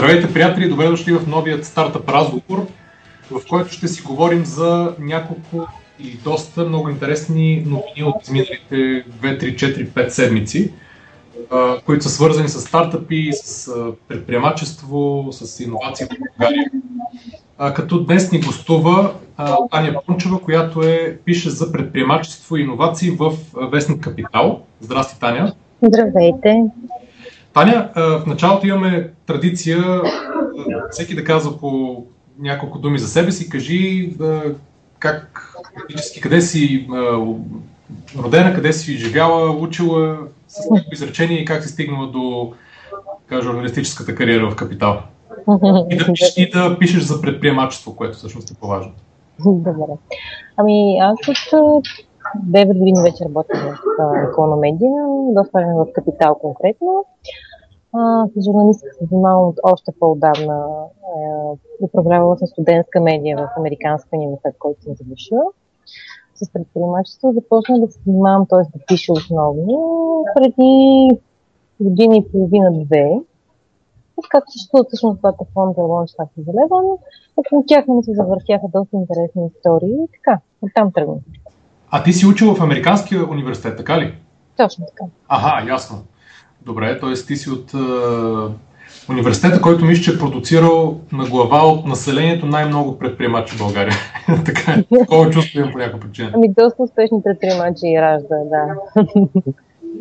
Здравейте, приятели! Добре дошли в новият стартъп разговор, в който ще си говорим за няколко и доста много интересни новини от изминалите 2, 3, 4, 5 седмици, които са свързани с стартъпи, с предприемачество, с иновации в България. Като днес ни гостува Таня Пунчева, която е, пише за предприемачество и иновации в Вестник Капитал. Здрасти, Таня! Здравейте! Таня, в началото имаме традиция всеки да казва по няколко думи за себе си. Кажи как, практически, къде си родена, къде си живяла, учила, с някакво изречение и как си стигнала до така, журналистическата кариера в Капитал. И да, пишеш, и да пишеш за предприемачество, което всъщност е по-важно. Добре. Ами аз от 9 години вече работя в Екона Медия, доста време в Капитал конкретно. А, журналистка се занимавам от още по-отдавна. Е, управлявала съм студентска медия в Американска университет, който съм завършила. С предприемачество започна да се занимавам, т.е. да пиша основно преди година и половина-две. Както съществува всъщност двата фонда Launch Tax и Eleven, около тях ми се завъртяха доста интересни истории и така, оттам тръгна. А ти си учила в Американския университет, така ли? Точно така. Ага, ясно. Добре, т.е. ти си от е, университета, който мисля, че е продуцирал на глава от населението най-много предприемачи в България. така е, такова чувство имам по някаква причина. Ами доста успешни предприемачи и ражда, да.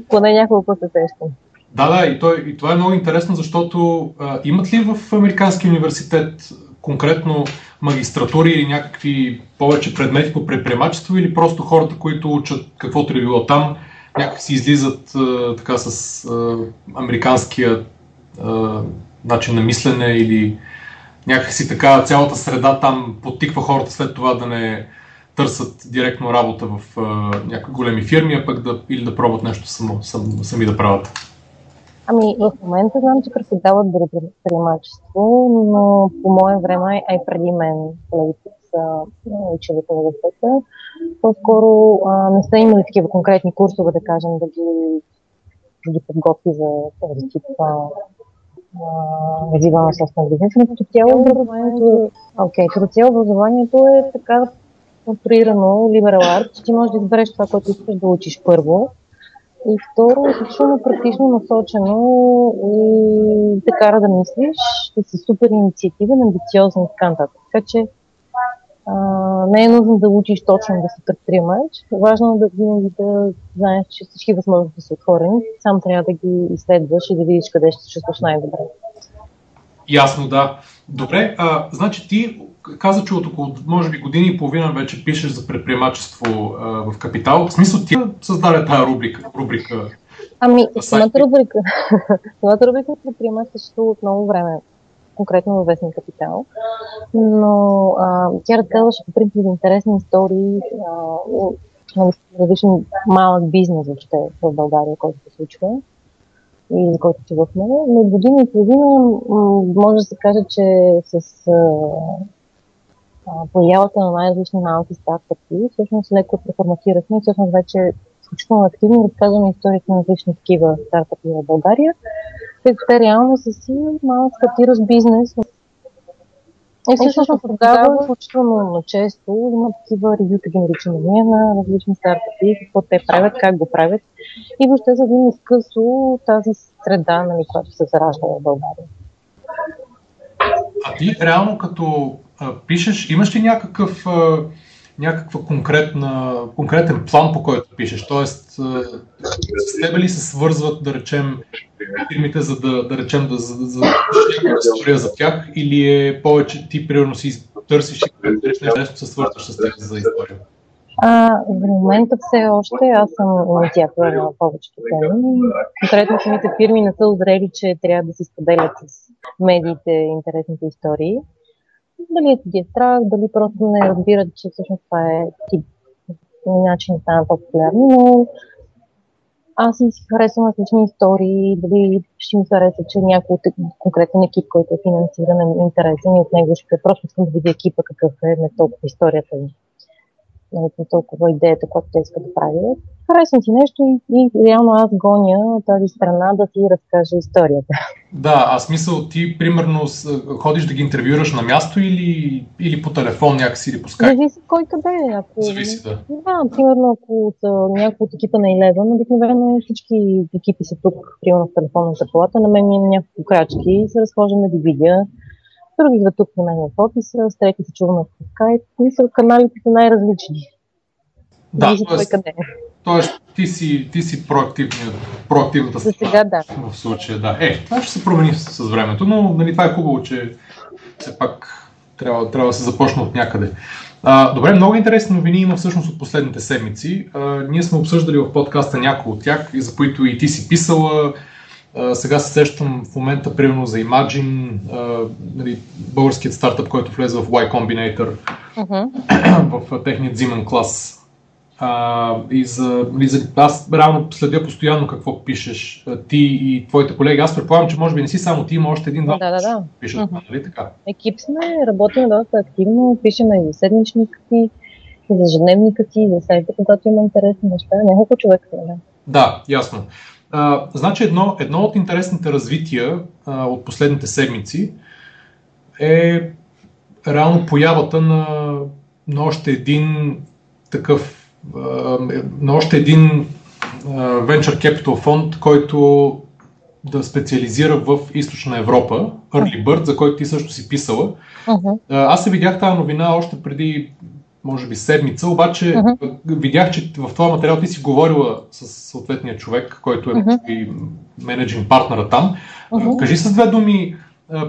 Поне няколко се сещам. Да, да, и, той, и това е много интересно, защото а, имат ли в Американски университет конкретно магистратури или някакви повече предмети по предприемачество или просто хората, които учат каквото е било там, някакси излизат а, така с а, американския а, начин на мислене или някакси така цялата среда там подтиква хората след това да не търсят директно работа в а, някакви големи фирми, а пък да, или да пробват нещо само, сам, сами да правят. Ами, в момента знам, че преподават предприемачество, но по мое време, а и преди мен, колегите са учили в университета, по-скоро а, не са имали такива конкретни курсове, да кажем, да ги, да ги подготви за този тип развиване на собствен бизнес. Но като цяло образованието, okay, като цяло образованието е така конструирано, либерал арт, че можеш да избереш това, което искаш да учиш първо и второ, изключително практично насочено и те кара да мислиш, да си супер инициативен, амбициозен и така нататък. Така че а, не е нужно да учиш точно да се предприемач. Важно е да винаги да знаеш, че всички възможности са отворени. Сам трябва да ги изследваш и да видиш къде ще се чувстваш най-добре. Ясно, да. Добре, а, значи ти каза, че от около, може би, години и половина вече пишеш за предприемачество а, в Капитал. В смисъл ти създаде тази рубрика? рубрика ами, самата рубрика, самата рубрика предприемачество съществува от много време, конкретно във Вестник Капитал. Но а, тя разказваше по принцип интересни истории на различни малък бизнес въобще в България, който се случва и за който чувахме. Но година и половина може да се каже, че с появата на най-различни малки стартъпи, всъщност леко преформатирахме и всъщност вече изключително активно разказваме историите на различни такива стартъпи в България, тъй като те реално са си малък стартиращ бизнес. И всъщност тогава, изключително често, има такива ревюта, ги наричаме ние, на различни стартъпи, какво те правят, как го правят. И въобще за един изкъсо тази среда, нали, която се заражда в България. А ти реално като пишеш, имаш ли някакъв, някаква конкретна, конкретен план, по който пишеш? Тоест, с тебе ли се свързват, да речем, фирмите, за да, да речем, да, за, за, да история за тях, или е повече ти, примерно, си търсиш и нещо, нещо се свързваш с теб за история? А, в момента все още аз съм инициатор на повечето теми. Конкретно самите фирми не са озрели, че трябва да си споделят с медиите интересните истории дали е ги е страх, дали просто не разбират, че всъщност това е тип начин да стана по-популярни, но аз си харесвам различни истории, дали ще ми хареса, че някой от конкретен екип, който е финансиран, е интересен и от него ще просто искам да видя екипа какъв е, не толкова историята ми. Нали, толкова идеята, която те искат да правят. Харесвам си нещо и, и реално аз гоня тази страна да ти разкаже историята. Да, а смисъл ти примерно ходиш да ги интервюираш на място или, или по телефон някакси или по скайп? Зависи кой къде е. Ако... Зависи, да. Да, примерно ако са няколко от екипа на Eleven, обикновено всички екипи са тук, примерно в телефонната палата, на мен има няколко крачки и се разхождаме да ги видя други идват тук на в офиса, с трети се чуваме в скайп. Мисля, каналите са най-различни. Да, тоест, тоест ти си, ти си проактивната страна сега, да. в случая. Да. Е, това ще се промени с, с времето, но нали, това е хубаво, че все пак трябва, трябва да се започне от някъде. А, добре, много интересни новини има всъщност от последните седмици. А, ние сме обсъждали в подкаста някои от тях, за които и ти си писала, сега се сещам в момента, примерно за Imagine, нали, българският стартъп, който влезе в Y Combinator, uh-huh. в техният зимен клас. А, и за, нали, за, аз реално следя постоянно какво пишеш ти и твоите колеги. Аз предполагам, че може би не си само ти, има още един-два, да, да, да. пишат, uh-huh. нали така? Екип сме, работим доста активно, пишем и за седмичника си, и за ежедневника си, и за сайта, когато има интересни неща. Няколко човека Да, Да, ясно. А, значи едно, едно от интересните развития а, от последните седмици е реално появата на, на още един такъв, а, на още един а, Venture Capital фонд, който да специализира в източна Европа, Early Bird, за който ти също си писала. Uh-huh. Аз се видях тази новина още преди може би седмица, обаче uh-huh. видях, че в това материал ти си говорила с съответния човек, който е uh-huh. менеджинг партнера там. Uh-huh. Кажи с две думи,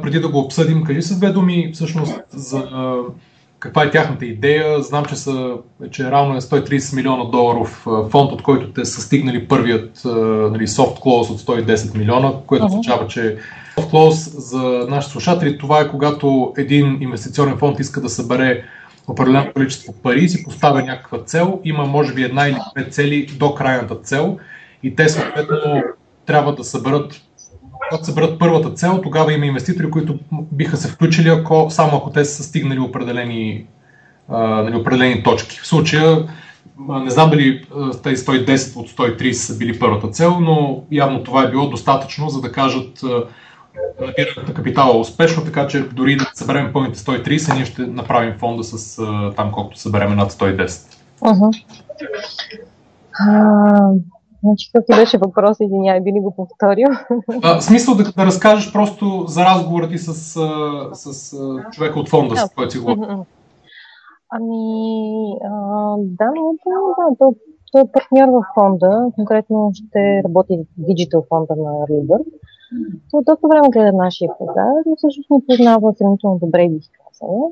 преди да го обсъдим, кажи с две думи всъщност за каква е тяхната идея. Знам, че, са, че равно е 130 милиона доларов фонд, от който те са стигнали първият нали, soft close от 110 милиона, което uh-huh. означава, че soft close за нашите слушатели това е когато един инвестиционен фонд иска да събере определено количество пари, си поставя някаква цел, има може би една или две цели до крайната цел и те съответно трябва да съберат когато съберат първата цел, тогава има инвеститори, които биха се включили, ако, само ако те са стигнали определени, а, нали, определени точки. В случая, не знам дали тези 110 от 130 са били първата цел, но явно това е било достатъчно, за да кажат набирането на капитала успешно, така че дори да съберем пълните 130, ние ще направим фонда с там колкото съберем над 110. Uh-huh. А, значи, какъв беше въпрос, извинявай, би ли го повторил? А, смисъл да, да разкажеш просто за разговора ти с, с, с човека от фонда, с който си говори. Ами, а, да, но да, да, той е партньор в фонда, конкретно ще работи в диджитал фонда на Early то доста време гледа нашия пазар и всъщност ни познава сравнително добре, бих казала.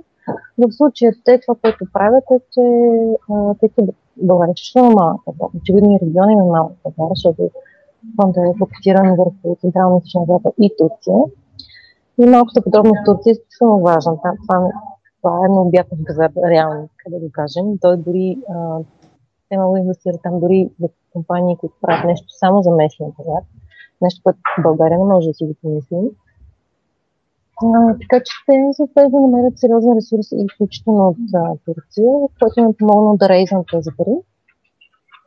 В случая те това, което правят е, че тъй като България е много малък пазар, очевидно и регион има малък пазар, защото фондът е фокусиран върху Централна Източна Европа и Турция. И малкото подробно в Турция е изключително важно. Това, това е необятен пазар, реално, къде да кажем. Той дори те много инвестират там дори в компании, които правят нещо само за местния пазар нещо, което в България не може да си го помислим. така че те се успеят да намерят сериозен ресурс, изключително от а, Турция, който им е помогнал да рейзнат тези пари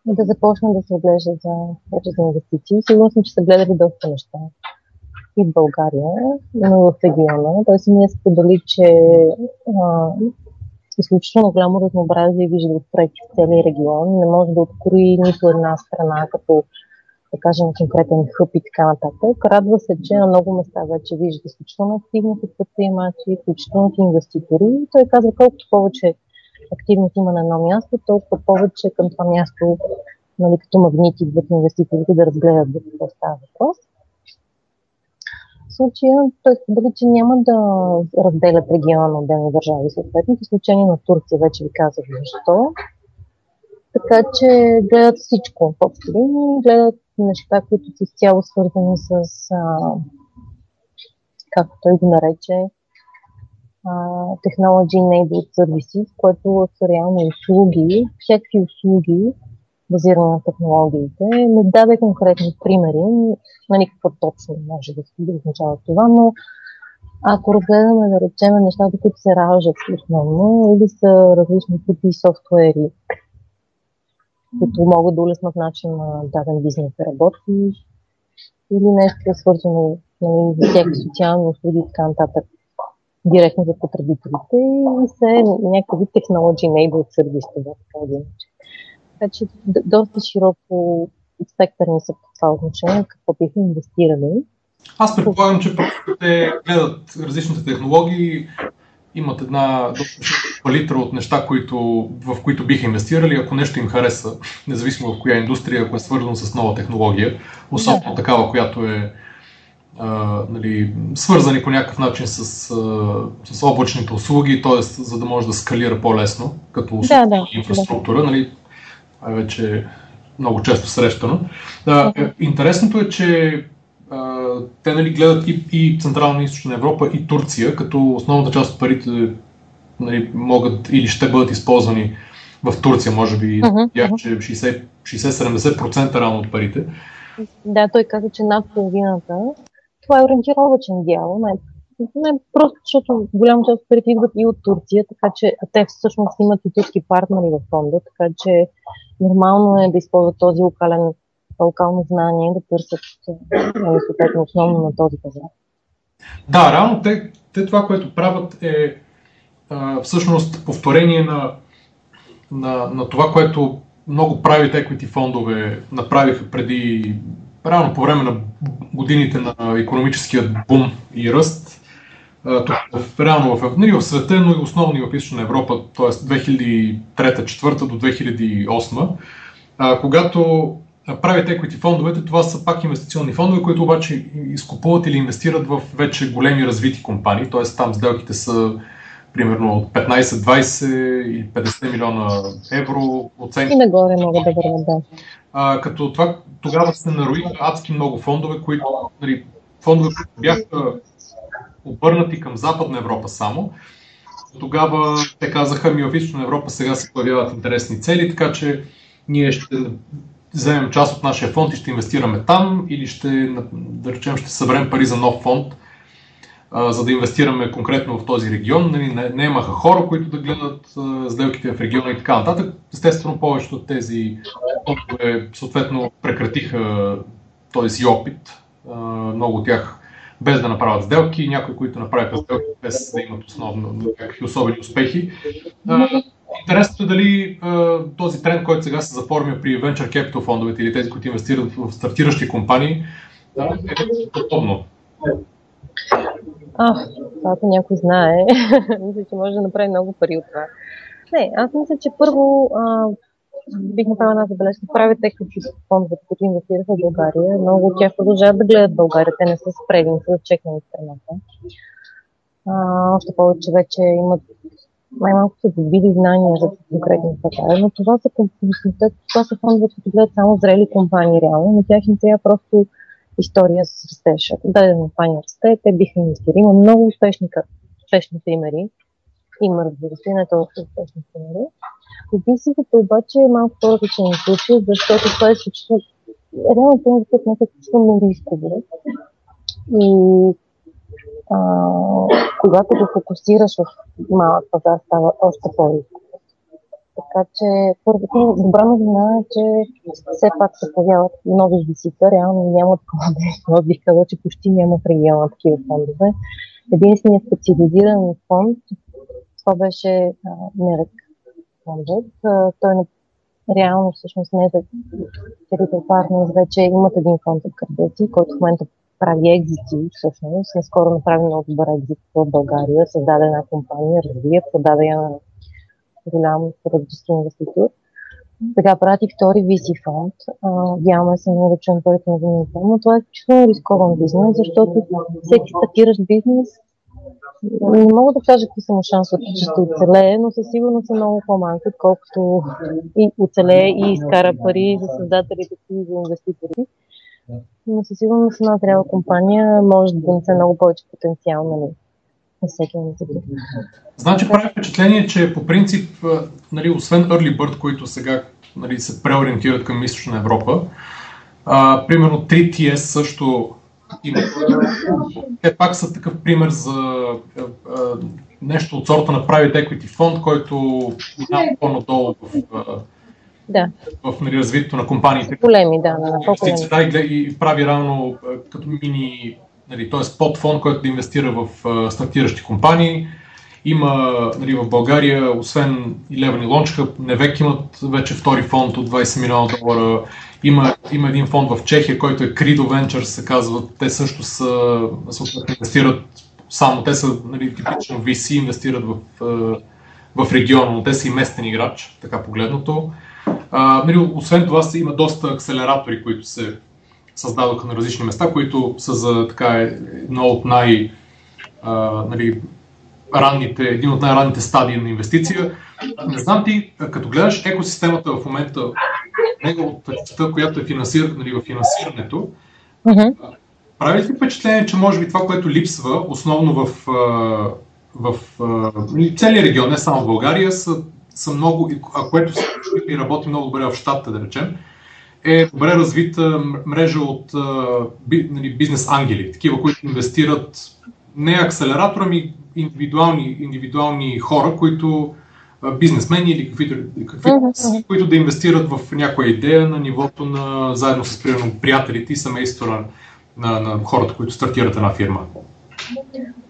и да започнат да се оглеждат за вече за инвестиции. Сигурно съм, че са гледали доста неща и в България, но и в региона. Той ние сподели, че а, изключително голямо разнообразие вижда в проекти в целия регион. Не може да открои нито една страна като да кажем, конкретен хъб и така нататък. Радва се, че на много места вече вижда изключително активност от предприемачи, изключително инвеститори. И той казва, колкото повече активност има на едно място, толкова повече към това място, нали, като магнити идват инвеститорите да разгледат за какво става въпрос. В случая той сподели, че няма да разделят региона на отделни държави, съответно, в изключение на Турция, вече ви казах защо. Така че гледат всичко в общи гледат неща, които са изцяло свързани с, а, както той го нарече, а, Technology Enabled Services, което са реално услуги, всякакви услуги, базирани на технологиите. Не даде конкретни примери, на никакво точно може да означава това, но Ако разгледаме, да речем, нещата, които се раждат основно, или са различни типи софтуери, които могат да улеснат начин на даден бизнес да работи, или нещо свързано нали, за всякакви социални услуги и така нататък, директно за потребителите. И са някакви technology enabled service, това така да Така че доста широко спектърни са по това отношение, какво биха инвестирали. Аз предполагам, че те гледат различните технологии, имат една палитра от неща, които, в които биха инвестирали, ако нещо им хареса, независимо в коя индустрия, ако е свързано с нова технология, особено да. такава, която е а, нали, свързани по някакъв начин с, а, с облачните услуги, т.е. за да може да скалира по-лесно, като да, да, инфраструктура. Да. Нали, а вече много често срещано. Да, е, интересното е, че те нали, гледат и, и Централна и Източна Европа, и Турция, като основната част от парите нали, могат или ще бъдат използвани в Турция, може би, uh-huh, че 60-70% рано от парите. Да, той каза, че над половината. Това е ориентировачен дял. Не, не просто защото голяма част от парите идват и от Турция, така че те всъщност имат и турски партнери в фонда, така че нормално е да използват този локален локално знание, да търсят нали, съответно основно на този пазар. Да, реално те, те това, което правят е всъщност повторение на, на, на това, което много правите equity фондове направиха преди, реално по време на годините на економическия бум и ръст, в, реално в, нали, в света, но и основно и в Източна Европа, т.е. 2003-2004 до 2008, а, когато правят equity фондовете, това са пак инвестиционни фондове, които обаче изкупуват или инвестират в вече големи развити компании, т.е. там сделките са примерно от 15, 20 или 50 милиона евро оценка. И нагоре могат да върват, да. А, като това тогава се нароиха адски много фондове, които, нали, фондове, които бяха обърнати към Западна Европа само. Тогава те казаха ми в Източна Европа сега се появяват интересни цели, така че ние ще вземем част от нашия фонд и ще инвестираме там или ще, да речем, ще съберем пари за нов фонд, за да инвестираме конкретно в този регион. Нали, не, не имаха хора, които да гледат а, сделките в региона и така нататък. Естествено, повечето от тези фондове съответно прекратиха този опит. А, много от тях без да направят сделки, някои, които направиха сделки без да имат основно някакви особени успехи. Интересното е дали а, този тренд, който сега се заформя при Venture Capital фондовете или тези, които инвестират в стартиращи компании, да, е подобно. А, това някой знае. мисля, че може да направи много пари от това. Не, аз мисля, че първо а, бих направила една забележка. Правите като фондовете, които инвестираха в България. Много от тях продължават да гледат България. Те не са спрели, са зачекнали страната. А, още повече вече имат най-малко са добили знания за конкретни пазари, но това са, това са фондове, които гледат само зрели компании реално, но тях им трябва просто история с растеж. Ако дадена компания расте, те биха инвестирали. Има много успешни, успешни примери. Има, разбира се, не толкова успешни примери. Единственото обаче е малко по-различен случай, защото това е случва реално те инвестират някакво силно рисково. И а, когато го фокусираш в малък пазар, става още по-рисково. Така че първото добра новина е, че все пак се появяват нови инвеститори, реално няма такова нещо. Бих казал, че почти няма в региона такива фондове. Единственият специализиран фонд, това беше Нерек фондът. Той реално всъщност не е за Capital Partners, вече имат един фонд от Кърдеци, който в момента прави екзити, всъщност. Наскоро направи много добър екзит в България, създаде една компания, развие, продаде я на голям стратегически инвеститор. Сега прати втори VC фонд. Явно се не речем парите на вината, но това е изключително рискован бизнес, защото всеки стартиращ бизнес не мога да кажа какви са му шансовете, че ще оцелее, но със сигурност са много по-малки, отколкото и оцелее и изкара пари за създателите и за инвеститорите но със сигурност една зрела компания може да донесе много повече потенциал нали, на всеки инвеститор. Значи прави впечатление, че по принцип, нали, освен Early Bird, които сега нали, се преориентират към източна Европа, а, примерно 3TS също има, те пак са такъв пример за нещо от сорта на Private Equity фонд, който минава по-надолу в, да. в, нали, развитието на компаниите. Големи, да, на по-големи. Да, и, и прави равно като мини, нали, т.е. подфонд, който да инвестира в стартиращи компании. Има нали, в България, освен Eleven и Launchhub, Невек имат вече втори фонд от 20 милиона долара. Има, има един фонд в Чехия, който е Credo Ventures, се казва. Те също са, съответно, инвестират само. Те са нали, типично VC, инвестират в, в региона, но те са и местен играч, така погледното. А, нали, освен това има доста акселератори, които се създадоха на различни места, които са за така едно от най- а, нали, ранните, един от най-ранните стадии на инвестиция. Не знам ти, като гледаш екосистемата в момента, него от частта, която е финансир, нали, в финансирането, uh-huh. прави ли впечатление, че може би това, което липсва, основно в, в, в нали, целия регион, не само в България, са, са много, а което се и работи много добре в щатите, да речем, е добре развита мрежа от нали, бизнес ангели, такива, които инвестират не акселератора, ми индивидуални, индивидуални хора, които бизнесмени или каквито, каквито които да инвестират в някоя идея на нивото на заедно с примерно приятелите и семейство на, на, на хората, които стартират една фирма.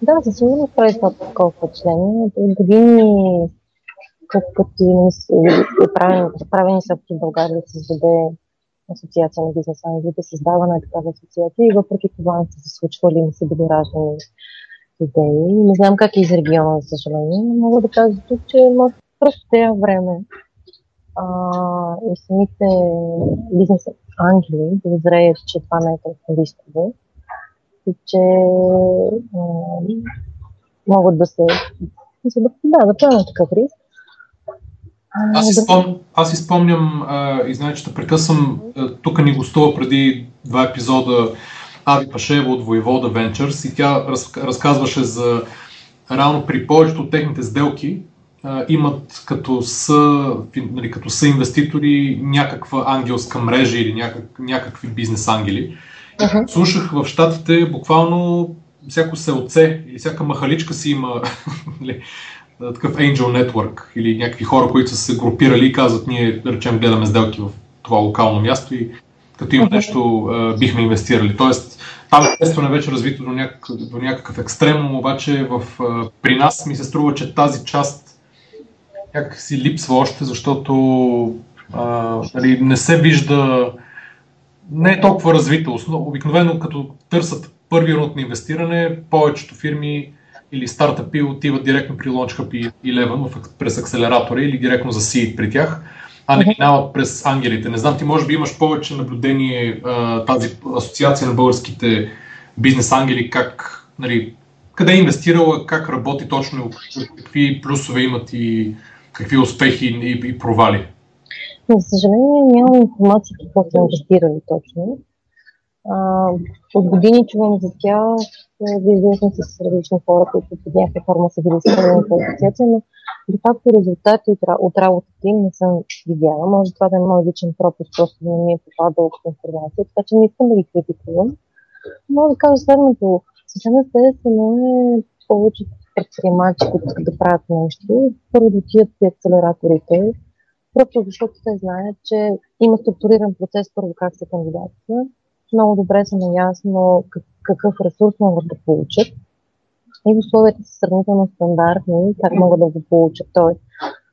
Да, за сигурност прави това такова впечатление. От години колко пъти е правени, правени са в България да се създаде асоциация на бизнес ангелите, създавана е такава асоциация и въпреки това не са се случвали, не са били раждани идеи. Не знам как е из региона, за съжаление, но мога да кажа тук, че може просто трябва време. А, и самите бизнес ангели да зреят, че това не е толкова рисково и че а, могат да се да, да, да такъв риск. Аз си, спом... Аз си спомням, и знае, че те прекъсвам, тук ни гостува преди два епизода Ави Пашева от Воевода Ventures и тя раз, разказваше за реално при повечето от техните сделки а, имат като са, нали, като са инвеститори някаква ангелска мрежа или някак, някакви бизнес ангели. Uh-huh. Слушах в щатите буквално всяко селце или всяка махаличка си има нали, такъв angel network или някакви хора, които са се групирали и казват, ние, да речем, гледаме сделки в това локално място и като има нещо, бихме инвестирали. Тоест, там естествено е вече развито до някакъв, до някакъв екстрем, обаче в, при нас ми се струва, че тази част някак си липсва още, защото а, нали, не се вижда, не е толкова развита. Обикновено като търсят първи род на инвестиране, повечето фирми или стартъпи отиват директно при Launchhub и Eleven през акселератора или директно за seed при тях, а не минават през ангелите. Не знам, ти може би имаш повече наблюдение тази асоциация на българските бизнес ангели, как, нали, къде е инвестирала, как работи точно, какви плюсове имат и какви успехи и, и провали. За съжаление нямам информация какво са инвестирали точно. От години чувам за тях, виждал съм с различни хора, които под някаква форма са били свързани с асоциация, но де факто резултати от, от работата им не съм видяла. Може това да е мой личен пропуск, просто не ми е попадал от информация, така че не искам да ги критикувам. Мога да кажа следното. Съвсем естествено е повече предприемачи, които искат да правят нещо, първо да отидат при акселераторите, просто защото те знаят, че има структуриран процес първо как се кандидатства, много добре са наясно какъв ресурс могат да получат и условията са сравнително стандартни, как могат да го получат. Тоест,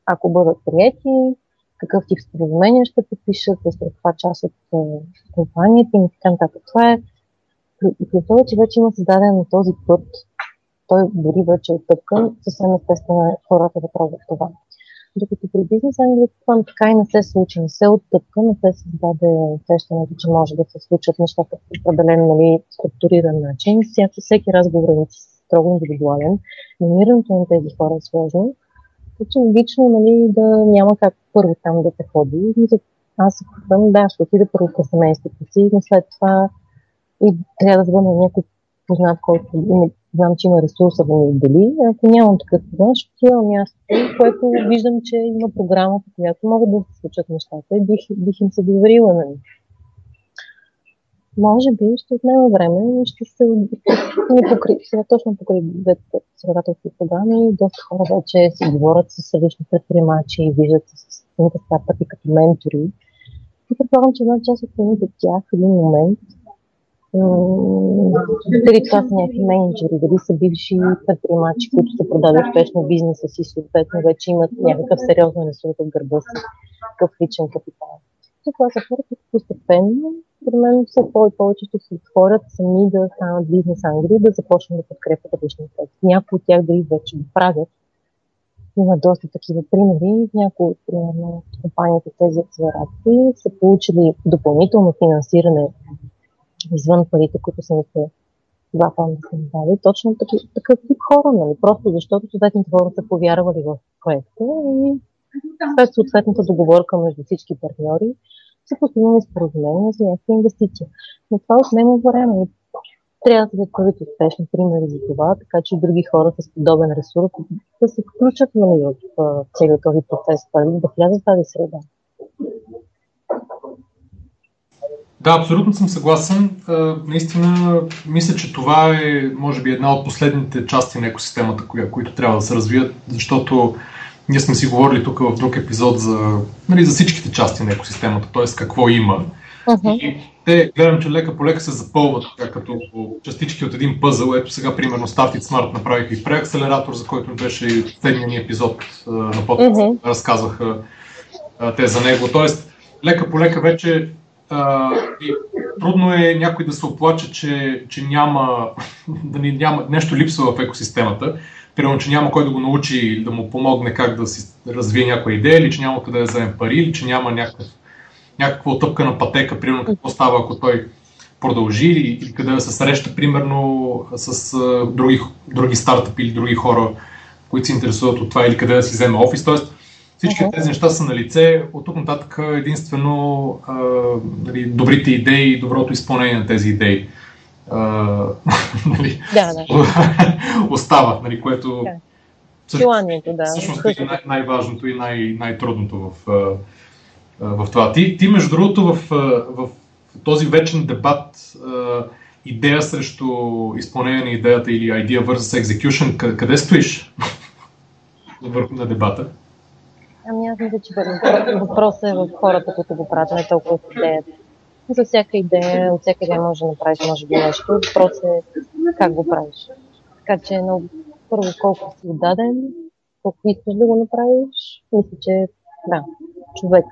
ако бъдат приети, какъв тип споразумения ще подпишат, за каква част от компанията и така нататък. Това е при това, че вече има създаден на този път, той дори вече е тъпкан, съвсем естествено е хората да пробват това. Докато при бизнес ангелите това така и не се случи, не се оттъпка, не се създаде усещането, че може да се случат нещата по определен нали, структуриран начин. Всяки, всеки разговор е строго индивидуален. Намирането на тези хора е сложно. Така че нали, да няма как първо там да се ходи. Аз се питам, да, ще отида първо към семейството си, но след това и трябва да звъна някой познат, който има знам, че има ресурса да ми отдели. Ако нямам такъв познат, ще отида място, което виждам, че има програма, по която могат да се случат нещата и бих, бих им се доверила. Нали. Може би ще отнема време и ще се не покри, сега точно покрай двете събирателски програми. Доста хора вече си говорят с различни предприемачи и виждат с самите стартъпи като ментори. И предполагам, че една част от тях в един момент дали това са някакви менеджери, дали са бивши предприемачи, които са продали успешно бизнеса си, съответно вече имат някакъв сериозен ресурс в гърба си, такъв личен капитал. И това са хора, които постепенно, при мен все по- и повече ще се отворят сами да станат бизнес ангели, да започнат да подкрепят различните. Някои от тях дали вече го правят. Има доста такива примери. Някои от компанията тези акселерации са получили допълнително финансиране извън парите, които са те два фонда са дали. Точно такъв, такъв тип хора, нали? Просто защото съответните хора са повярвали в проекта и след съответната договорка между всички партньори са постигнали споразумения за някакви инвестиции. Но това отнема време и трябва да се правят успешни примери за това, така че и други хора с подобен ресурс да се включат нали, в целият този процес, да влязат в тази среда. Да, абсолютно съм съгласен. Наистина, мисля, че това е, може би, една от последните части на екосистемата, които трябва да се развият, защото ние сме си говорили тук в друг епизод за, нали, за всичките части на екосистемата, т.е. какво има. Uh-huh. И те, гледам, че лека по лека се запълват така, като частички от един пъзъл. Ето сега, примерно, Started Smart направиха и преакселератор, за който беше последния ни епизод на подкаст, uh-huh. разказваха те за него. Тоест, лека по лека вече трудно е някой да се оплаче, че, че няма, да ни, няма, нещо липсва в екосистемата. Примерно, че няма кой да го научи да му помогне как да си развие някоя идея, или че няма къде да вземе пари, или че няма някакъв, някаква отъпкана пътека, примерно какво става, ако той продължи, или, или къде да се среща, примерно, с а, други, други стартъпи или други хора, които се интересуват от това, или къде да си вземе офис. Тоест, всички uh-huh. тези неща са на лице. От тук нататък единствено а, нали, добрите идеи и доброто изпълнение на тези идеи а, нали, да, да. остава, нали, което да. Желанието, да. всъщност е най- най-важното и най- най-трудното в, в това. Ти, ти между другото, в, в този вечен дебат идея срещу изпълнение на идеята или idea versus execution, къде стоиш върху на дебата? Ами аз мисля, че въпросът е в хората, които го правят, не толкова в идеята. За всяка идея, от всяка идея може да направиш, може би нещо. Въпросът е как го правиш. Така че, но, първо, колко си отдаден, колко искаш да го направиш, мисля, че да, човек.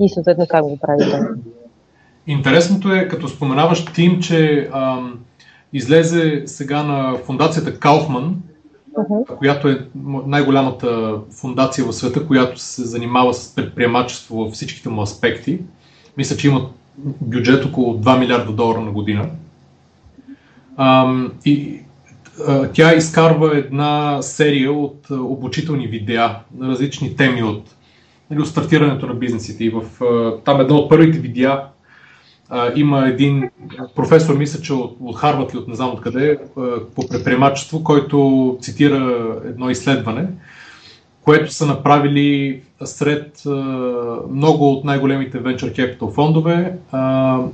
И съответно как го прави да. Интересното е, като споменаваш Тим, че ам, излезе сега на фундацията Кауфман, uh-huh. която е най-голямата фундация в света, която се занимава с предприемачество във всичките му аспекти. Мисля, че има бюджет около 2 милиарда долара на година. Ам, и а, тя изкарва една серия от обучителни видеа на различни теми от, нали, от стартирането на бизнесите. И в, а, там едно от първите видеа има един професор, мисля, че от, от Харвард или от не знам откъде, по предприемачество, който цитира едно изследване, което са направили сред много от най-големите venture capital фондове,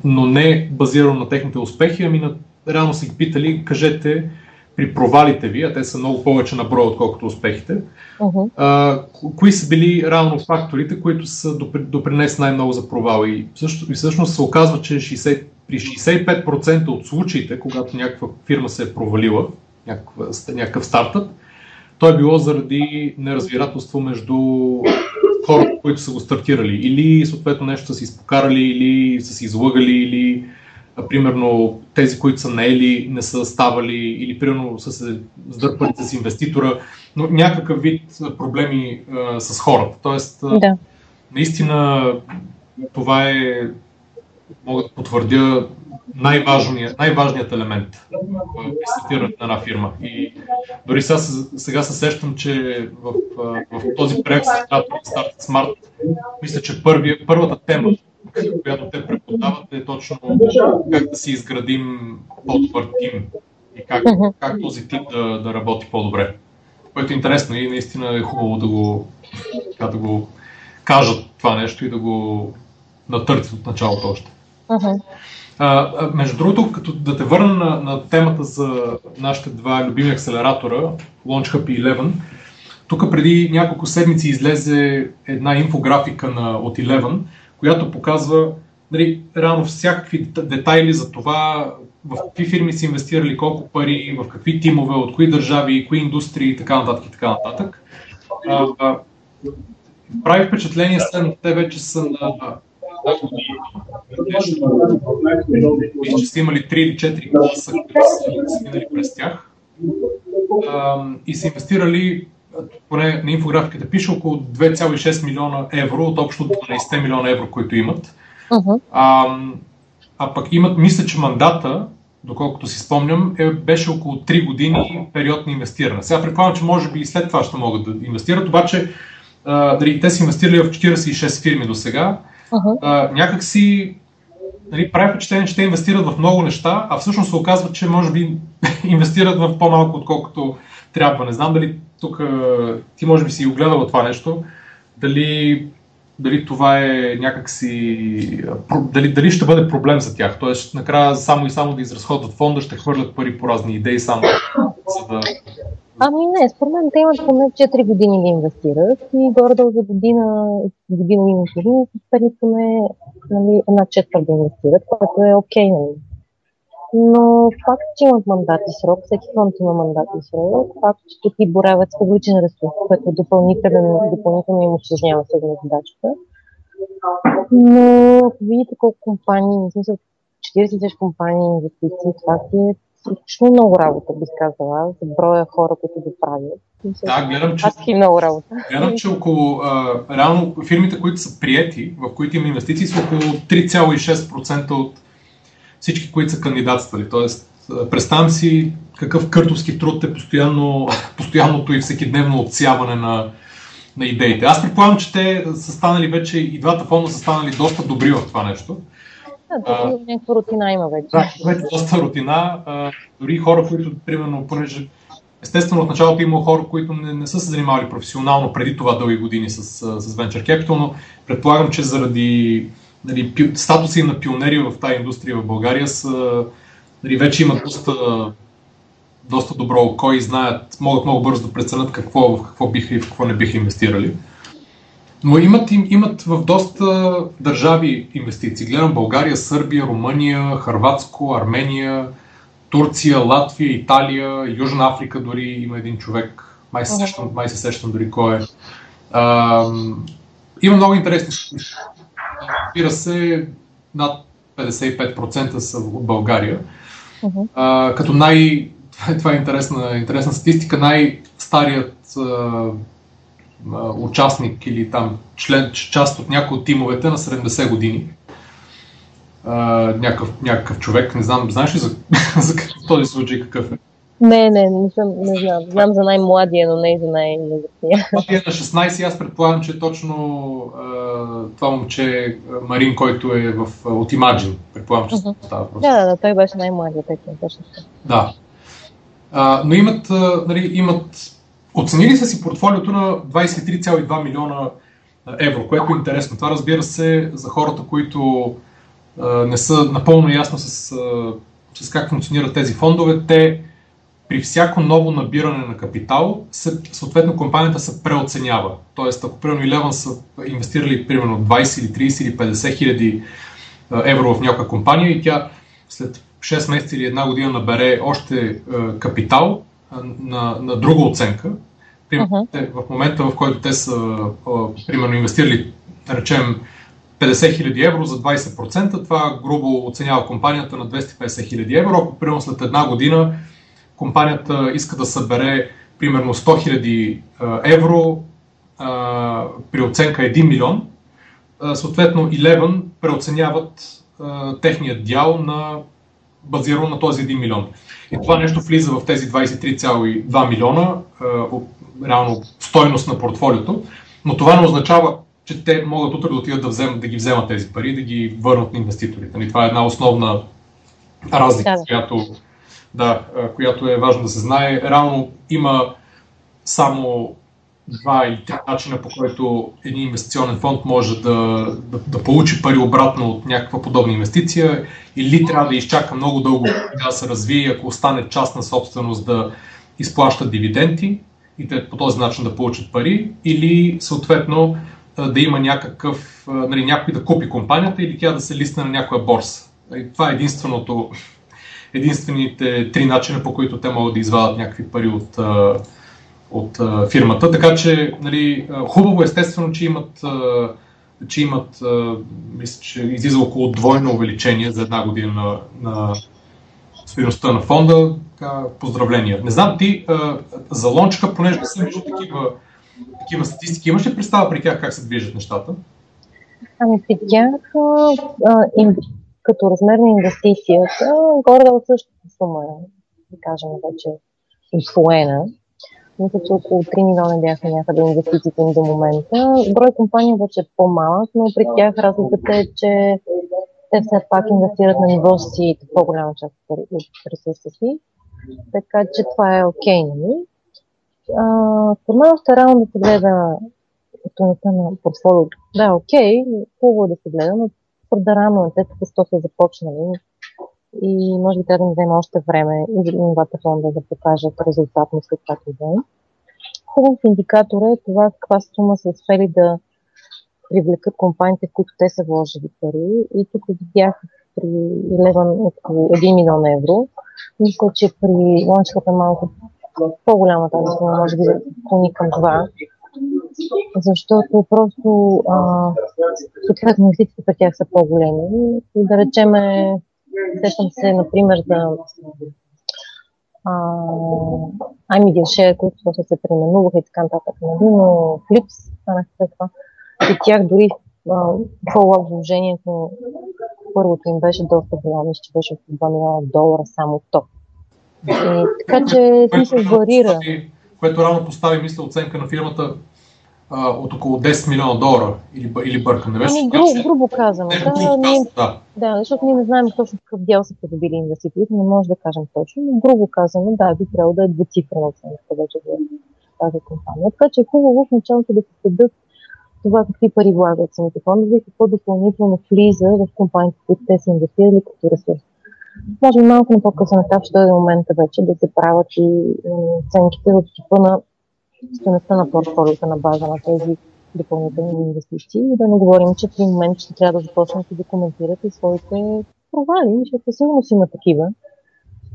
но не базирано на техните успехи, ами на, реално са ги питали, кажете при провалите ви, а те са много повече на брой, отколкото успехите, uh-huh. а, кои са били реално факторите, които са допринесли най-много за провала. И, също, и всъщност се оказва, че 60, при 65% от случаите, когато някаква фирма се е провалила, някаква, някакъв стартъп, то е било заради неразбирателство между хората, които са го стартирали. Или съответно нещо са си изпокарали, или са си излъгали, или примерно тези, които са наели, не са ставали или примерно са се сдърпали с инвеститора, но някакъв вид проблеми а, с хората. Тоест, да. наистина това е, мога да потвърдя, най-важният, най-важният елемент при стартирането на една фирма. И дори сега, сега се сещам, че в, в този проект Start Smart, мисля, че първи, първата тема, която те преподават, е точно как да си изградим по-добър тим и как, как този тим да, да работи по-добре. Което е интересно и наистина е хубаво да го, да го кажат това нещо и да го натъртят от началото още. А, между другото, като да те върна на, на темата за нашите два любими акселератора, Launch Hub и Eleven, тук преди няколко седмици излезе една инфографика на, от Eleven, която показва нали, реално всякакви детайли за това в какви фирми са инвестирали, колко пари, в какви тимове, от кои държави, кои индустрии и така нататък и така нататък. А, а, прави впечатление след те вече са на че са имали 3 или 4 класа, които са минали през тях а, и са инвестирали поне на инфографиката пише около 2,6 милиона евро от общо 12 милиона евро, които имат. Uh-huh. А, а пък имат, мисля, че мандата, доколкото си спомням, е, беше около 3 години период на инвестиране. Сега предполагам, че може би и след това ще могат да инвестират, обаче а, дали, те са инвестирали в 46 фирми до сега. Uh-huh. някак си нали, прави впечатление, че те инвестират в много неща, а всъщност се оказва, че може би инвестират в по-малко, отколкото трябва. Не знам дали тук ти може би си огледала това нещо, дали, дали това е някакси, дали, дали ще бъде проблем за тях. Тоест, накрая само и само да изразходват фонда, ще хвърлят пари по разни идеи, само за да Ами не, според мен те имат поне 4 години да инвестират и горе-долу за година, година и половина успели поне нали, една четвърт да инвестират, което е окей. Okay, нали. Но факт, че имат мандат и срок, всеки фонд има мандат и срок, факт, че тук и боравят с публичен ресурс, което допълнително, допълнително им осъжнява сега задачата. Но ако видите колко компании, в смисъл 40 компании инвестиции, това си е изключително много работа, бих казала, за броя хора, които го правят. Да, гледам, че, Аз много работа. гледам, че около, а, реално фирмите, които са приети, в които има инвестиции, са около 3,6% от всички, които са кандидатствали. Тоест, представям си какъв къртовски труд е постоянно, постоянното и всекидневно отсяване на, на идеите. Аз предполагам, че те са станали вече, и двата фонда са станали доста добри в това нещо. Да, някаква рутина има вече. Да, вече доста рутина. А, дори хора, които, примерно, понеже Естествено, от началото има хора, които не, не са се занимавали професионално преди това дълги години с, с Venture Capital, но предполагам, че заради нали, пи, им на пионери в тази индустрия в България са, нали, вече имат доста, доста добро око и знаят, могат много бързо да преценят какво, в какво биха и в какво не биха инвестирали. Но имат, имат в доста държави инвестиции. Гледам България, Сърбия, Румъния, Харватско, Армения, Турция, Латвия, Италия, Южна Африка дори има един човек. Май се сещам, май се сещам дори кой е. А, има много интересни Разбира се, над 55% са от България. Uh-huh. А, като най... Това е интересна, интересна статистика. Най-старият а, участник или там член, част от някои от тимовете на 70 години. А, някакъв, някакъв човек, не знам, знаеш ли за, за този случай какъв е? Не, не, не, съм, не знам. Знам за най-младия, но не и за най-възрастния. Това е на 16 аз предполагам, че точно а, това момче Марин, който е в, от Imagine. Предполагам, че uh-huh. става просто. Да, да, да, той беше най-младият, точно. Да. А, но имат, а, нали, имат Оценили са си портфолиото на 23,2 милиона евро, което е интересно. Това разбира се за хората, които а, не са напълно ясно с, а, с как функционират тези фондове. Те при всяко ново набиране на капитал, се, съответно компанията се преоценява. Тоест, ако примерно Eleven са инвестирали примерно 20 или 30 или 50 хиляди евро в някаква компания и тя след 6 месеца или една година набере още капитал на, на друга оценка, Примерно, uh-huh. в момента, в който те са, примерно, инвестирали, да речем, 50 хиляди евро за 20%, това грубо оценява компанията на 250 хиляди евро. Ако, примерно, след една година компанията иска да събере, примерно, 100 хиляди евро а, при оценка 1 милион, а, съответно Eleven преоценяват а, техният дял на базирано на този 1 милион. И това нещо влиза в тези 23,2 милиона, реално стойност на портфолиото, но това не означава, че те могат утре да отидат да, взем, да ги вземат тези пари, да ги върнат на инвеститорите. Нали, това е една основна разлика, да. която, да, която е важно да се знае. Реално има само два или три начина, по който един инвестиционен фонд може да, да, да получи пари обратно от някаква подобна инвестиция, или трябва да изчака много дълго да се развие, ако остане частна собственост да изплаща дивиденти и те по този начин да получат пари, или съответно да има някакъв, нали, някой да купи компанията или тя да се лисне на някоя борса. Това е единственото, единствените три начина, по които те могат да извадат някакви пари от, от фирмата. Така че, нали, хубаво естествено, че имат, че имат, мисля, че излиза около двойно увеличение за една година на, на стоеността на фонда. Поздравления. Не знам, ти за лончка, понеже съм виждал такива, такива статистики, имаш ли представа при тях как се движат нещата? Ами при тях, като размер на инвестицията, горе от същата сума, да кажем, вече освоена. Мисля, че около 3 милиона бяха някъде инвестициите им до момента. Брой компания вече е по-малък, но при тях разликата е, че те все пак инвестират на ниво си по-голяма част от ресурса си. Така че това е окей, okay, нали? Още рано да се гледа стоеността на портфолиото. Да, окей, okay, хубаво е да се гледа, но твърде рано те с са започнали и може би трябва да им вземе още време и двата фонда да покажат резултатност каквато да е. Хубав индикатор е това каква сума са успели да привлекат компаниите, в които те са вложили пари. И тук видях при Eleven около 1 милион евро. Мисля, че при лончката малко по-голяма тази сума, може би клони към това. Защото просто съответно инвестициите при тях са по-големи. Да речеме, сещам се, например, за iMedia Share, които после се преименуваха и така нататък, нали? но Flips станаха след това. И тях дори фоллоуап вложението първото им беше доста голямо, че беше от 2 милиона долара само то. И, така че смисъл варира. Което рано постави, мисля, оценка на фирмата а, от около 10 милиона долара или, или бъркам, не беше? Ами, гру, грубо казано. Да, ние, да. да, защото ние не знаем точно какъв дял са придобили инвеститорите, не може да кажем точно, но грубо казано, да, би трябвало да е двуцифрена оценка вече за тази компания. Така че е хубаво в началото да се следят това какви пари влагат самите фондове и какво допълнително влиза в компаниите, които те са инвестирали като ресурс. Може малко на по-късен етап ще дойде момента вече да се правят и оценките от типа на стоеността на портфолиото на база на тези допълнителни инвестиции и да не говорим, че в един момент ще трябва да започнат да коментират и своите провали, защото сигурно си има такива,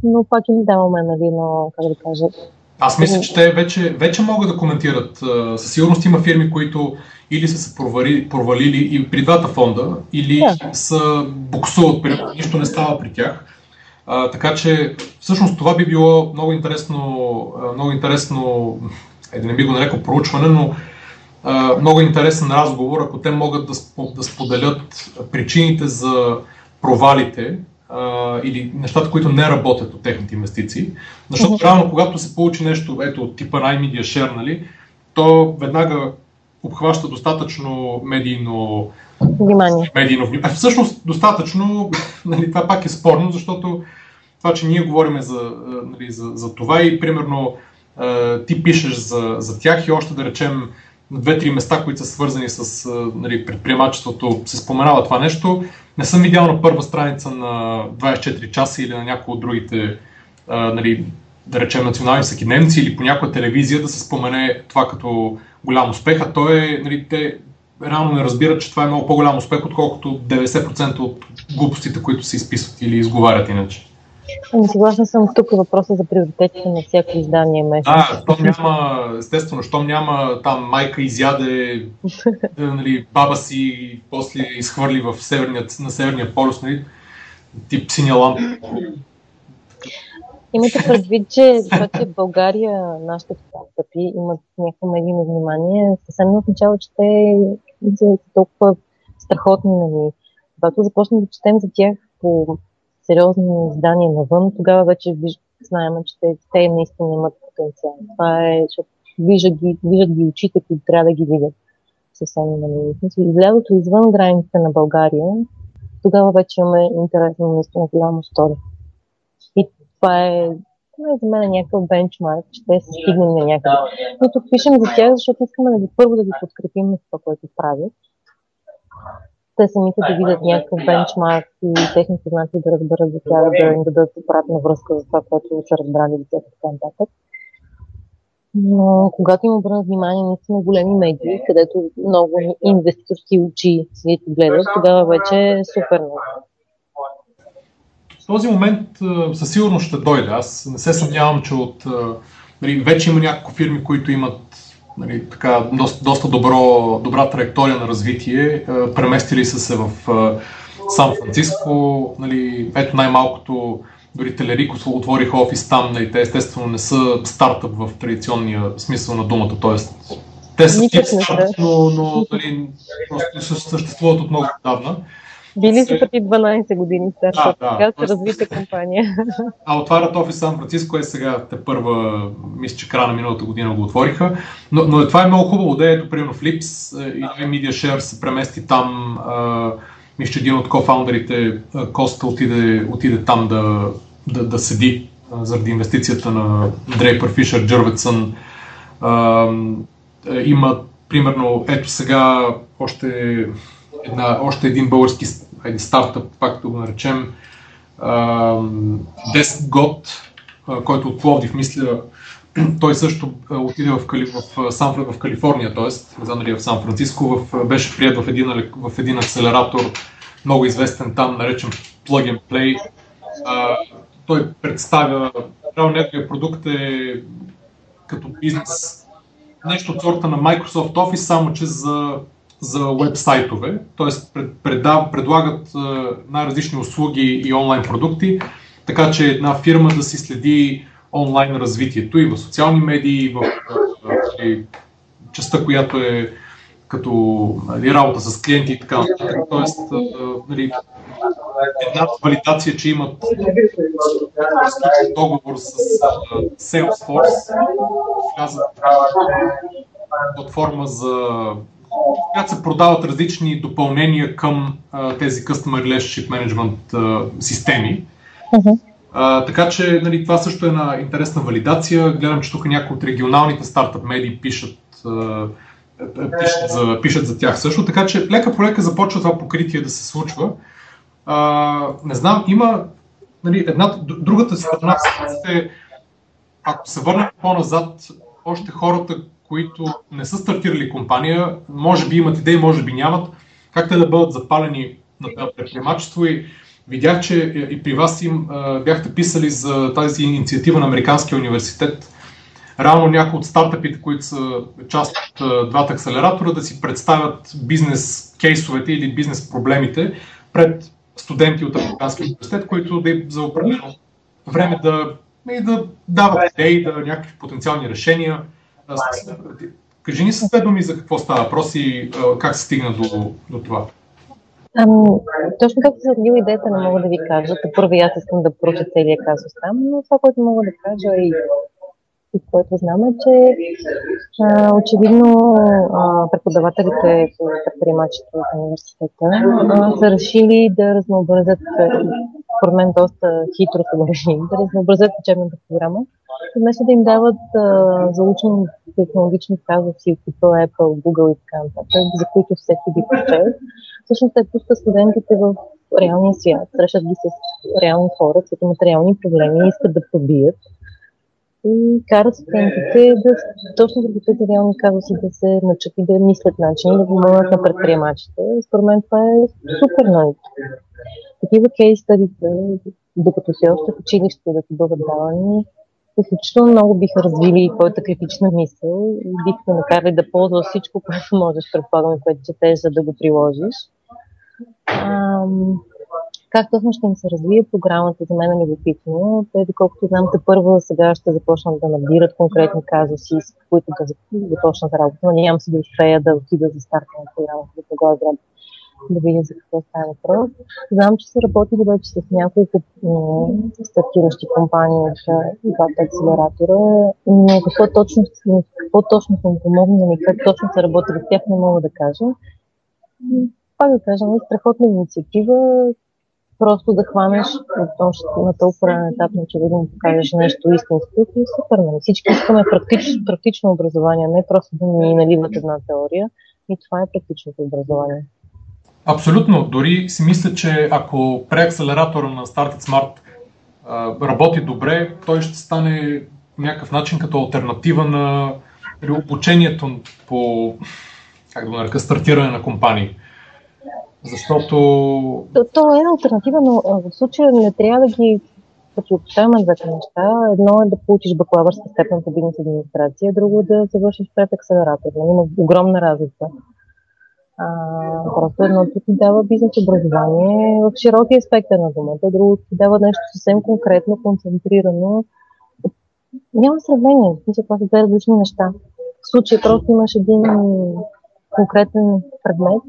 но пак и не даваме, нали, но, как да кажа, аз мисля, че те вече, вече могат да коментират. Със сигурност има фирми, които или са се провали, провалили и при двата фонда, или да. са буксуват, нищо не става при тях. А, така че всъщност това би било много интересно, много интересно, е, да не би го нарекал проучване, но а, много интересен разговор, ако те могат да, да споделят причините за провалите а, или нещата, които не работят от техните инвестиции. Защото uh-huh. реално, когато се получи нещо, ето от типа на iMedia Share, нали, то веднага обхваща достатъчно медийно внимание. Медийно внимание. Всъщност достатъчно, нали, това пак е спорно, защото това, че ние говорим за, нали, за, за това и примерно ти пишеш за, за тях и още да речем две-три места, които са свързани с нали, предприемачеството, се споменава това нещо. Не съм видял на първа страница на 24 часа или на някои от другите, нали, да речем, национални всекидневници или по някоя телевизия да се спомене това като голям успех, а то е, нали, те реално не разбират, че това е много по-голям успех, отколкото 90% от глупостите, които се изписват или изговарят иначе. Ами съгласна съм тук въпроса за приоритетите на всяко издание месец. Да, щом няма, естествено, щом няма там майка изяде нали, баба си и после изхвърли в северния, на северния полюс, нали, тип синя лампа. Имате предвид, че това, че в България нашите стартъпи имат някакво медийно внимание, съвсем не означава, че те са толкова страхотни. Нали. Когато започнем да четем за тях по сериозни издания навън, тогава вече знаем, че те, те наистина имат потенциал. Това е, виждат ги, виждат ги очите, които трябва да ги видят. Съвсем, нали. Излязото извън границите на България, тогава вече имаме интересно наистина голямо стори. Е Това е за мен някакъв бенчмарк, че те са стигнали на някъде. Но тук пишем за тях, защото искаме да ги първо да ги подкрепим на това, което правят. Те самите да видят някакъв бенчмарк и техните знаци да разберат за тях, да им дадат обратна връзка за това, което са разбрали за тях и така нататък. Но когато им обърнат внимание наистина големи медии, където много инвеститорски очи седят и гледат, тогава вече е супер много. Този момент със сигурност ще дойде. Аз не се съмнявам, че от, нали, вече има няколко фирми, които имат нали, така, доста, доста добро, добра траектория на развитие. Преместили са се в Сан Франциско. Нали, ето най-малкото дори Телерико отвориха офис там, нали, те естествено не са стартъп в традиционния смисъл на думата, т.е. те са тип стартъп, но, но нали, просто съществуват от много отдавна. Били са преди 12 години стартъп, да, да, се развита компания. А отварят офис Сан Франциско е сега те първа, мисля, че края на миналата година го отвориха. Но, но това е много хубаво, да ето, примерно в Липс и Media Share се премести там. Мисля, че един от кофаундерите, Коста, отиде, отиде там да, да, да седи заради инвестицията на Дрейпър, Фишер, Джърветсън. Има, примерно, ето сега още, една, още един български един стартъп, да го наречем, 10 год, който от Пловдив, мисля, той също отиде в, Кали, в, Сан, в Калифорния, т.е. не знам дали е в Сан Франциско, в, беше прият в един, в един акселератор, много известен там, наречен Plug and Play. А, той представя, право неговия продукт е като бизнес, нещо от сорта на Microsoft Office, само че за, за веб-сайтове, т.е. Предлагат най-различни услуги и онлайн продукти, така че една фирма да си следи онлайн развитието и в социални медии, и в, в частта, която е като нали, работа с клиенти и така нататък. Тоест, нали, една валидация, че имат договор с Salesforce, влязат платформа за която се продават различни допълнения към а, тези Customer Relationship Management а, системи. Uh-huh. А, така че нали, това също е една интересна валидация. Гледам, че тук някои от регионалните стартъп медии пишат, а, пишат, за, пишат за тях също. Така че лека по лека започва това покритие да се случва. А, не знам, има нали, една, другата страна е, ако се върнем по-назад, още хората, които не са стартирали компания, може би имат идеи, може би нямат, как те да бъдат запалени на предприемачество и видях, че и при вас им бяхте писали за тази инициатива на Американския университет, реално някои от стартъпите, които са част от двата акселератора, да си представят бизнес кейсовете или бизнес проблемите пред студенти от Американския университет, които да за определено време да, и да дават идеи, да някакви потенциални решения. Кажи ни с две думи за какво става въпрос и как се стигна до, до това. Ами, точно както се родила идеята, не мога да ви кажа. Първо аз искам да проча целият казус там, но това, което мога да кажа и и което знам е, че а, очевидно а, преподавателите по предприемачество в университета а, са решили да разнообразят, според мен доста хитро са решили, да разнообразят учебната програма, вместо да им дават заучени технологични казуси, като Apple, Google и така нататък, за които всеки би прочел. Всъщност те пускат студентите в реалния свят, срещат ги с реални хора, имат реални проблеми и искат да пробият и карат студентите да точно върху тези реални казуси да се начат и да мислят начини, да помогнат на предприемачите. Според мен това е супер много. Такива кейс стадите, докато си още в училище да ти бъдат давани, изключително много биха развили твоята критична мисъл и биха накарали да ползваш всичко, което можеш, предполагам, което четеш, за да го приложиш. Ам, как точно ще им се развие програмата, за мен е любопитно. Те, доколкото знам, те първо сега ще започнат да набират конкретни казуси, с които да започнат работа. Надявам се да успея да отида за старта на програмата до Благоевград да видя за какво става въпрос. Знам, че са работили вече с няколко стартиращи компании от двата акселератора, но какво точно, какво точно са им помогнали, как точно са работили с тях, не мога да кажа. Пак да кажа, страхотна инициатива, просто да хванеш на толкова ранен етап, че да му покажеш нещо истинско и супер. Нали? Всички искаме практично, практично образование, не просто да ни наливат една теория. И това е практичното образование. Абсолютно. Дори си мисля, че ако преакселератора на Started Smart работи добре, той ще стане някакъв начин като альтернатива на обучението по, как да нарека, стартиране на компании. Защото... То, то е альтернатива, но в случая не трябва да ги противопоставяме двете неща. Едно е да получиш бакалавърска степен по бизнес администрация, друго е да завършиш пред акселератор. Нали, има огромна разлика. А, просто едното ти дава бизнес образование в широкия спектър на думата, другото ти дава нещо съвсем конкретно, концентрирано. Няма сравнение, смисъл, това са две различни неща. В случая просто имаш един конкретен предмет,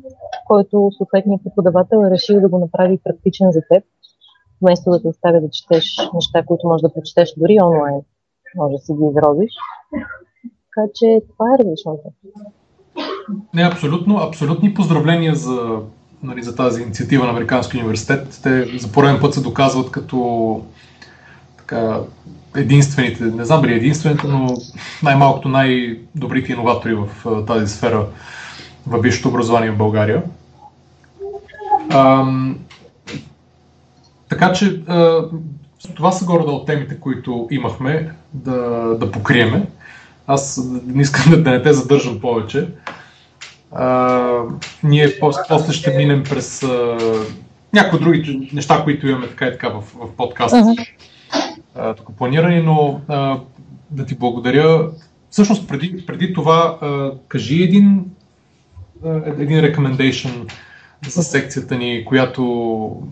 който съответният преподавател е решил да го направи практичен за теб, вместо да те оставя да четеш неща, които можеш да прочетеш дори онлайн. Може да си ги изробиш. Така че това е различното. Не, абсолютно. Абсолютни поздравления за, нали, за тази инициатива на Американския университет. Те за пореден път се доказват като така, единствените, не знам дали единствените, но най-малкото най-добрите иноватори в тази сфера в висшето образование в България. А, така че а, това са горе от темите, които имахме да, да покриеме. Аз не искам да, да не те задържам повече. А, ние после ще минем през а, някои други неща, които имаме така и така в, в подкаста. Uh-huh. тук планирани, но а, да ти благодаря. Всъщност, преди, преди това, а, кажи един, един recommendation за секцията ни, която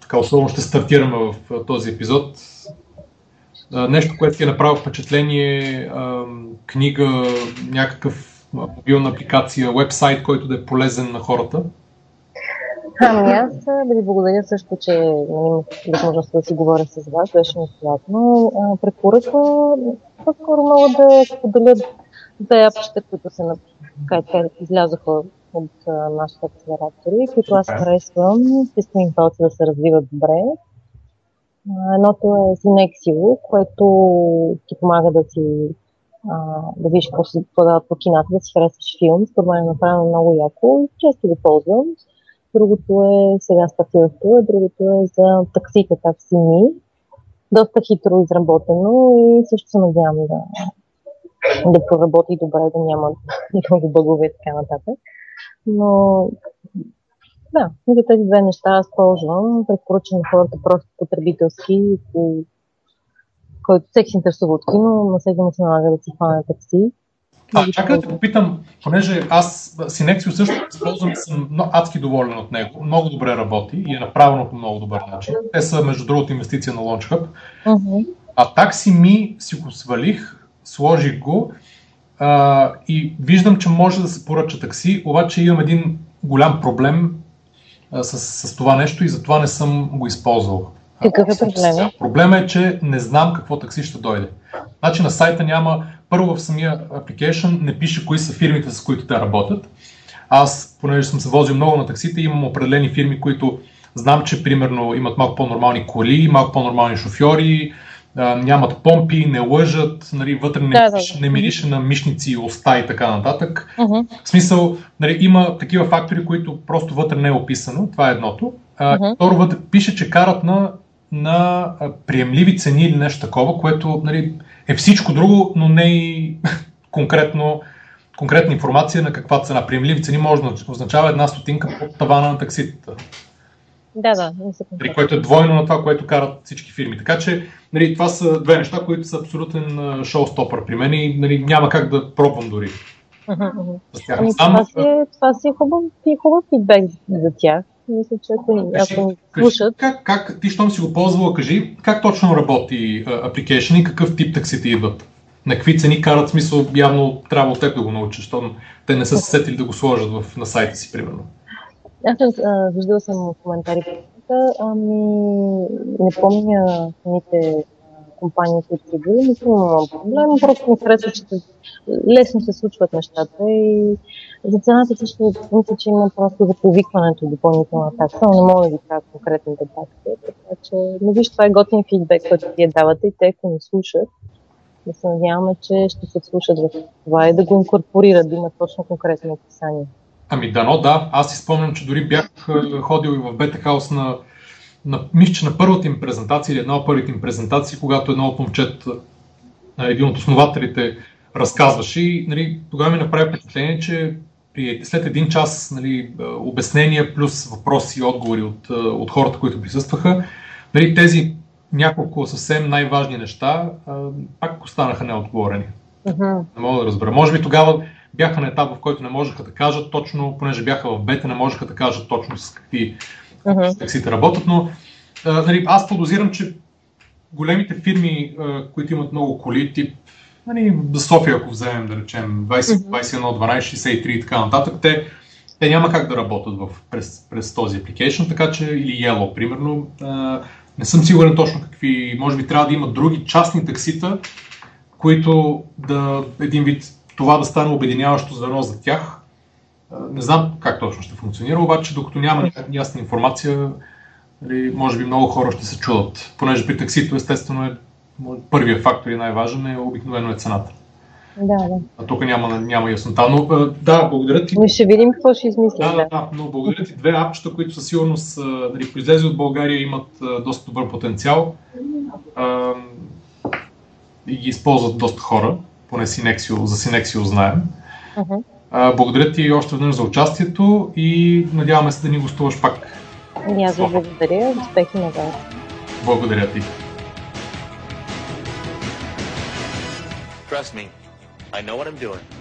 така особено ще стартираме в този епизод. Нещо, което ти е направило впечатление, книга, някакъв мобилна апликация, вебсайт, който да е полезен на хората? Ами аз да ви благодаря също, че имах възможността да си говоря с вас, беше ми приятно. Препоръка, по-скоро мога да споделя апчета, които се излязоха от нашите акселератори, които аз харесвам. Искам им палци да се развиват добре. Едното е Synexio, което ти помага да си да видиш какво се продават по кината, да си харесваш филм. Според мен е направено много яко често го ползвам. Другото е, сега стативато, другото е за таксите, такси ми. Доста хитро изработено и също се надявам да, да проработи добре, да няма много бъгове и така нататък. Но да, за тези две неща аз ползвам. Препоръчвам на хората просто потребителски, който всеки се интересува от кино, но всеки му се налага да си хване такси. А, чакай да те попитам, понеже аз Синексио също използвам и съм адски доволен от него. Много добре работи и е направено по много добър начин. Те са, между другото, инвестиция на LaunchHub. Uh-huh. А такси ми си го свалих, сложих го а, и виждам, че може да се поръча такси, обаче имам един голям проблем а, с, с това нещо и затова не съм го използвал. Какъв е проблема? Проблема е, че не знам какво такси ще дойде. Значи на сайта няма, първо в самия application не пише кои са фирмите, с които те работят. Аз, понеже съм се возил много на таксите, имам определени фирми, които знам, че примерно имат малко по-нормални коли, малко по-нормални шофьори, нямат помпи, не лъжат, нали, вътре не, да, да. не мирише на мишници, оста и така нататък. Uh-huh. В смисъл, нали, има такива фактори, които просто вътре не е описано. Това е едното. Uh-huh. Второ, вътре пише, че карат на на приемливи цени или нещо такова, което нали, е всичко друго, но не и конкретно, конкретна информация на каква цена. Приемливи цени може да означава една стотинка под тавана на такситата. Да, да. При което е двойно на това, което карат всички фирми. Така че нали, това са две неща, които са абсолютен шоу-стопър при мен и нали, няма как да пробвам дори. Uh-huh. Ами, това, си, е, това си е хубав, е хубав фидбек за тях мисля, че ако, ни, ако ни слушат... Как, как, ти, щом си го ползвала, кажи, как точно работи апликейшн и какъв тип таксите идват? На какви цени карат смисъл, явно трябва от теб да го научиш, защото те не са се сетили да го сложат в, на сайта си, примерно. Аз съм, виждала съм коментари ами не помня самите компании, които са били, не съм имала проблем. Просто ми харесва, че лесно се случват нещата и за цената също мисля, че има просто за повикването допълнителна такса, но не мога да ви кажа конкретните такси. Така че, но виж, това е готин фидбек, който вие давате и те, ако ни слушат, да се надяваме, че ще се слушат в това и да го инкорпорират, да има точно конкретно описание. Ами дано, да. Аз си спомням, че дори бях ходил и в Бета Хаус на, на мисля, че на първата им презентация или една от първите им презентации, когато едно от момчет, един от основателите, разказваше и нали, тогава ми направи впечатление, че след един час нали, обяснения плюс въпроси и отговори от, от хората, които присъстваха, нали, тези няколко съвсем най-важни неща пак останаха неотговорени. Uh-huh. Не мога да разбера. Може би тогава бяха на етап, в който не можеха да кажат точно, понеже бяха в бета, не можеха да кажат точно с какви uh-huh. таксите работят, но а, нали, аз подозирам, че големите фирми, а, които имат много коли, тип нали, София, ако вземем да речем 20, 21, 12, 63 и така нататък, те, те няма как да работят в, през, през този application, така че или Yellow, примерно. А, не съм сигурен точно какви, може би трябва да има други частни таксита, които да един вид това да стане обединяващо звено за тях. Не знам как точно ще функционира, обаче докато няма ясна информация, нали, може би много хора ще се чудат, понеже при таксито естествено е първият фактор и най-важен е обикновено е цената. Да, да. А тук няма, няма яснота. Но да, благодаря ти. Но ще видим какво ще измислим. Да, да, да, но благодаря ти. Две апчета, които със сигурност, нали, произлезли от България, имат доста добър потенциал а, и ги използват доста хора, поне Синексио, за Синексио знаем. Uh-huh. А, благодаря ти още веднъж за участието и надяваме се да ни гостуваш пак. И аз ви благодаря. Успехи на вас. Благодаря ти. Trust me, I know what I'm doing.